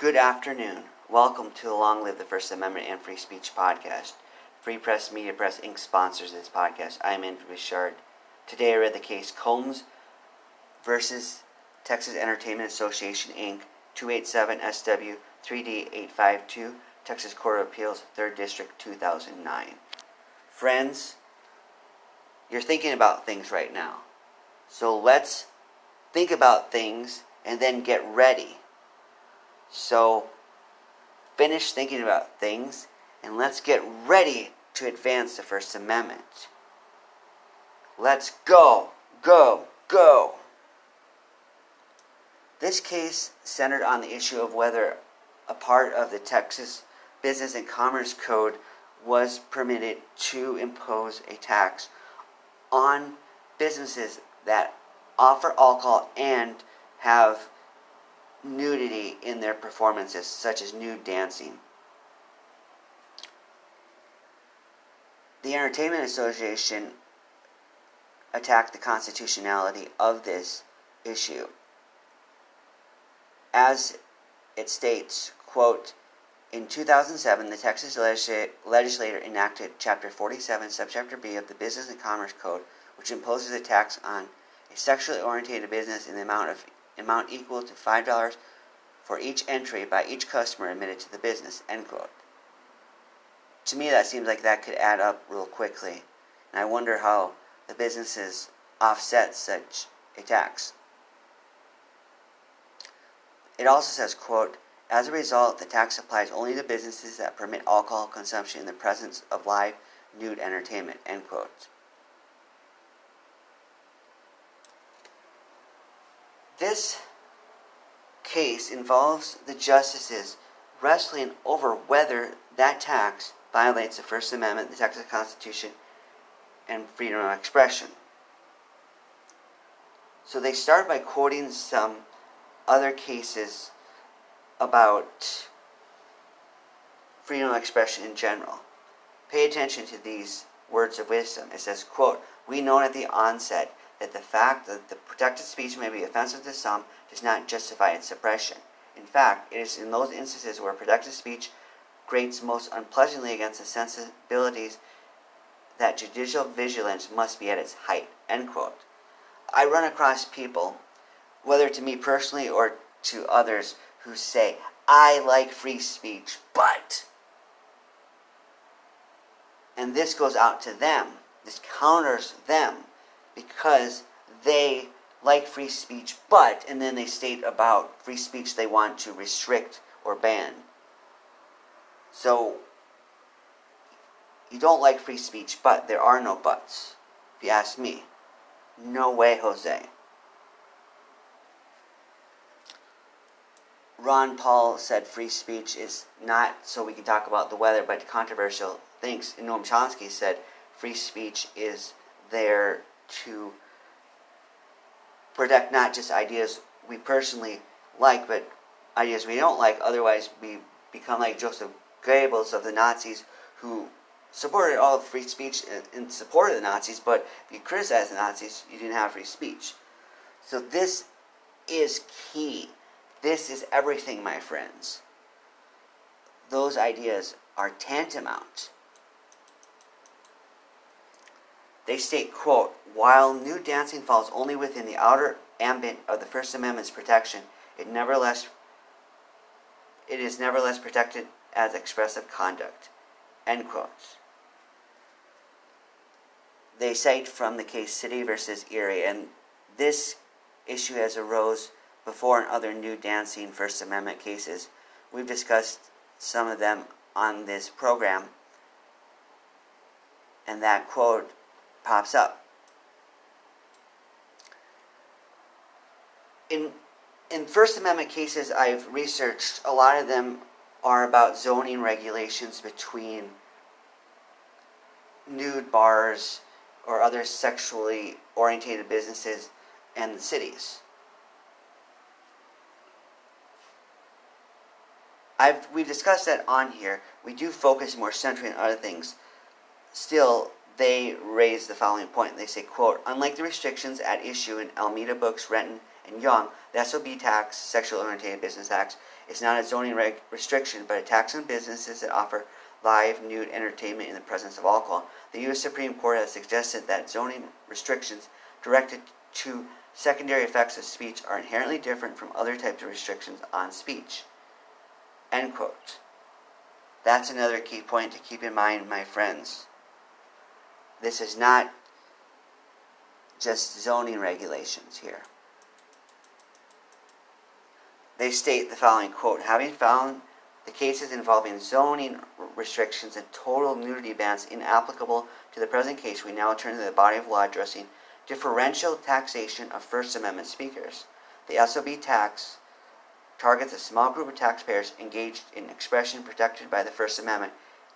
Good afternoon. Welcome to the Long Live the First Amendment and Free Speech podcast. Free Press Media Press Inc. sponsors this podcast. I am Andrew Richard. Today I read the case Combs versus Texas Entertainment Association Inc. 287 SW 3D852, Texas Court of Appeals, 3rd District, 2009. Friends, you're thinking about things right now. So let's think about things and then get ready. So finish thinking about things and let's get ready to advance the First Amendment. Let's go, go, go. This case centered on the issue of whether a part of the Texas Business and Commerce Code was permitted to impose a tax on businesses that offer alcohol and have nudity in their performances, such as nude dancing. The Entertainment Association attacked the constitutionality of this issue. As it states, quote, in 2007, the Texas legislature enacted Chapter 47, Subchapter B of the Business and Commerce Code, which imposes a tax on a sexually oriented business in the amount of amount equal to five dollars for each entry by each customer admitted to the business. End quote. To me, that seems like that could add up real quickly, and I wonder how the businesses offset such a tax. It also says, quote, as a result, the tax applies only to businesses that permit alcohol consumption in the presence of live nude entertainment, end quote. This case involves the justices wrestling over whether that tax violates the First Amendment, the Texas Constitution, and freedom of expression. So they start by quoting some other cases about freedom of expression in general. Pay attention to these words of wisdom. It says, quote, We know at the onset that the fact that the protected speech may be offensive to some does not justify its suppression. In fact, it is in those instances where protected speech grates most unpleasantly against the sensibilities that judicial vigilance must be at its height. End quote. I run across people, whether to me personally or to others, who say, I like free speech, but. And this goes out to them. This counters them because they like free speech, but, and then they state about free speech they want to restrict or ban. So, you don't like free speech, but there are no buts, if you ask me. No way, Jose. Ron Paul said free speech is not so we can talk about the weather, but controversial things. And Noam Chomsky said free speech is there to protect not just ideas we personally like, but ideas we don't like. Otherwise, we become like Joseph Goebbels of the Nazis, who supported all of free speech in support of the Nazis, but if you criticized the Nazis, you didn't have free speech. So this is key this is everything, my friends. Those ideas are tantamount. They state, quote, while new dancing falls only within the outer ambit of the First Amendment's protection, it nevertheless it is nevertheless protected as expressive conduct. End quotes. They cite from the case City versus Erie, and this issue has arose before in other new dancing First Amendment cases. We've discussed some of them on this program, and that quote pops up. In, in First Amendment cases I've researched, a lot of them are about zoning regulations between nude bars or other sexually orientated businesses and the cities. I've we've discussed that on here. We do focus more centrally on other things. Still, they raise the following point. They say, quote, unlike the restrictions at issue in Alameda Books, Renton, and Young, the SOB tax, Sexual Oriented Business Tax, is not a zoning reg- restriction, but a tax on businesses that offer live nude entertainment in the presence of alcohol. The U.S. Supreme Court has suggested that zoning restrictions directed to secondary effects of speech are inherently different from other types of restrictions on speech. End quote. That's another key point to keep in mind, my friends. This is not just zoning regulations here. They state the following quote Having found the cases involving zoning restrictions and total nudity bans inapplicable to the present case, we now turn to the body of law addressing differential taxation of First Amendment speakers. The SOB tax targets a small group of taxpayers engaged in expression protected by the First Amendment,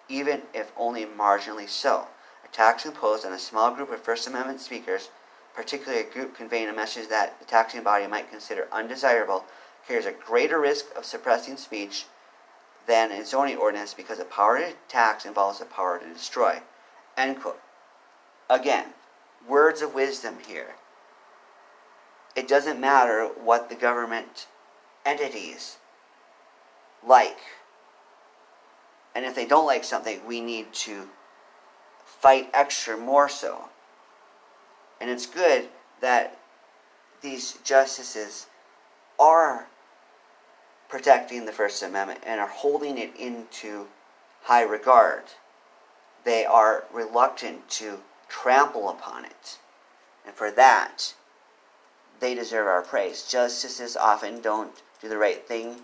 even if only marginally so. A tax imposed on a small group of First Amendment speakers, particularly a group conveying a message that the taxing body might consider undesirable, carries a greater risk of suppressing speech than a zoning ordinance because the power to tax involves the power to destroy. End quote. Again, words of wisdom here. It doesn't matter what the government entities like. And if they don't like something, we need to fight extra more so. And it's good that these justices are protecting the First Amendment and are holding it into high regard. They are reluctant to trample upon it. And for that, they deserve our praise. Justices often don't do the right thing,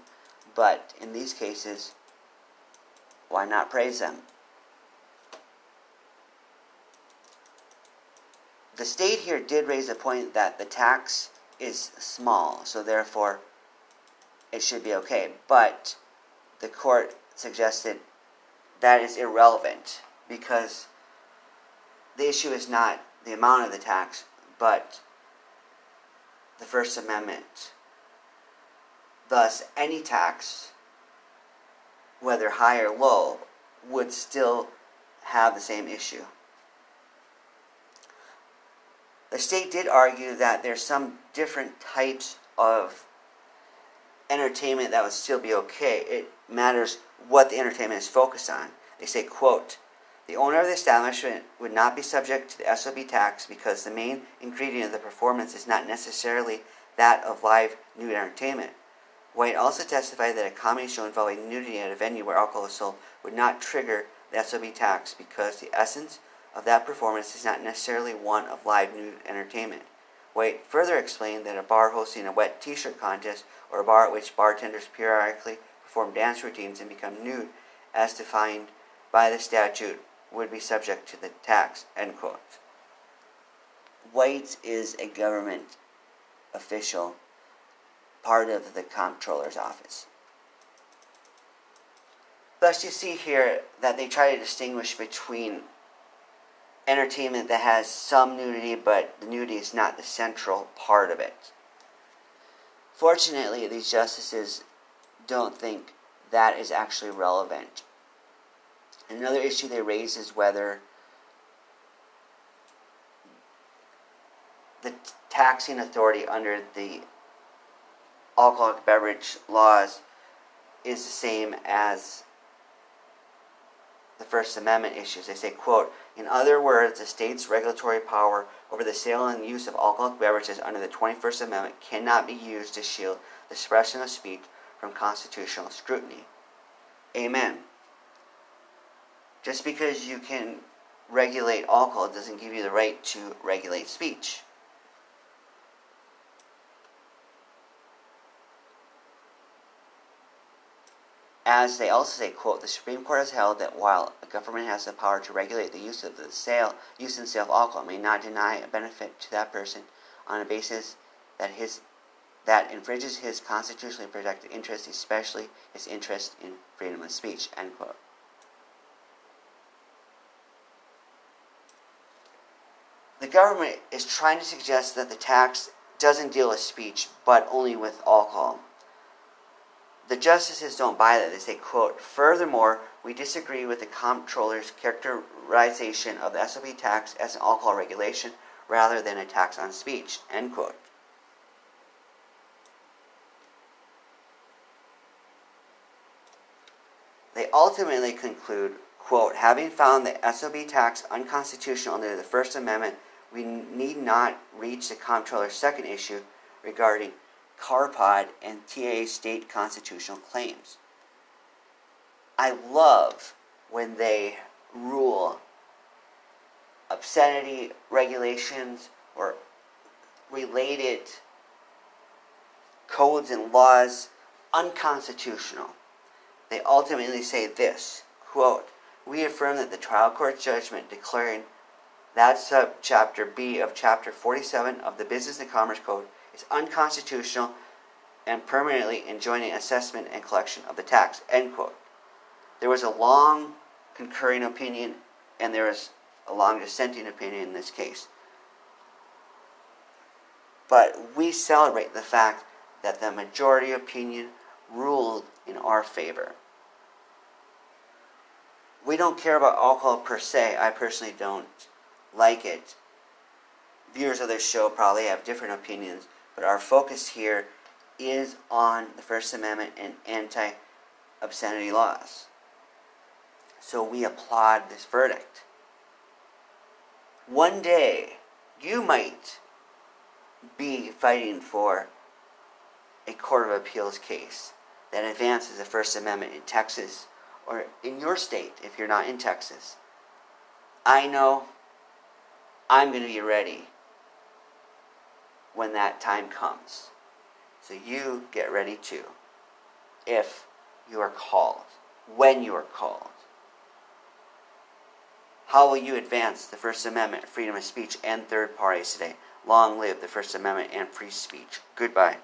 but in these cases, why not praise them? The state here did raise a point that the tax is small, so therefore it should be okay. But the court suggested that is irrelevant because the issue is not the amount of the tax, but the First Amendment. Thus, any tax, whether high or low, would still have the same issue. The state did argue that there's some different types of entertainment that would still be okay. It matters what the entertainment is focused on. They say, quote, the owner of the establishment would not be subject to the SOB tax because the main ingredient of the performance is not necessarily that of live nude entertainment. White also testified that a comedy show involving nudity at a venue where alcohol is sold would not trigger the SOB tax because the essence of that performance is not necessarily one of live nude entertainment. White further explained that a bar hosting a wet t shirt contest or a bar at which bartenders periodically perform dance routines and become nude, as defined by the statute, would be subject to the tax. End quote. White is a government official, part of the comptroller's office. Thus, you see here that they try to distinguish between entertainment that has some nudity, but the nudity is not the central part of it. Fortunately, these justices don't think that is actually relevant. Another issue they raise is whether the taxing authority under the alcoholic beverage laws is the same as the First Amendment issues. They say, quote, in other words, the state's regulatory power over the sale and use of alcoholic beverages under the 21st Amendment cannot be used to shield the expression of speech from constitutional scrutiny. Amen. Just because you can regulate alcohol doesn't give you the right to regulate speech. As they also say, quote, the Supreme Court has held that while a government has the power to regulate the use of the sale, use and sale of alcohol, may not deny a benefit to that person on a basis that his that infringes his constitutionally protected interest, especially his interest in freedom of speech. End quote. The government is trying to suggest that the tax doesn't deal with speech, but only with alcohol. The justices don't buy that. They say, quote, furthermore, we disagree with the comptroller's characterization of the SOB tax as an alcohol regulation rather than a tax on speech, end quote. They ultimately conclude, quote, having found the SOB tax unconstitutional under the First Amendment, we need not reach the comptroller's second issue regarding Karpod and TEA state constitutional claims. I love when they rule obscenity regulations or related codes and laws unconstitutional. They ultimately say this quote, We affirm that the trial court judgment declaring that subchapter B of chapter 47 of the Business and Commerce Code is unconstitutional and permanently enjoining assessment and collection of the tax. End quote. There was a long concurring opinion and there was a long dissenting opinion in this case. But we celebrate the fact that the majority opinion ruled in our favor. We don't care about alcohol per se. I personally don't like it. Viewers of this show probably have different opinions, but our focus here is on the First Amendment and anti obscenity laws. So we applaud this verdict. One day, you might be fighting for a Court of Appeals case that advances the First Amendment in Texas or in your state if you're not in Texas. I know I'm going to be ready when that time comes. So you get ready too if you are called, when you are called. How will you advance the First Amendment, freedom of speech, and third parties today? Long live the First Amendment and free speech. Goodbye.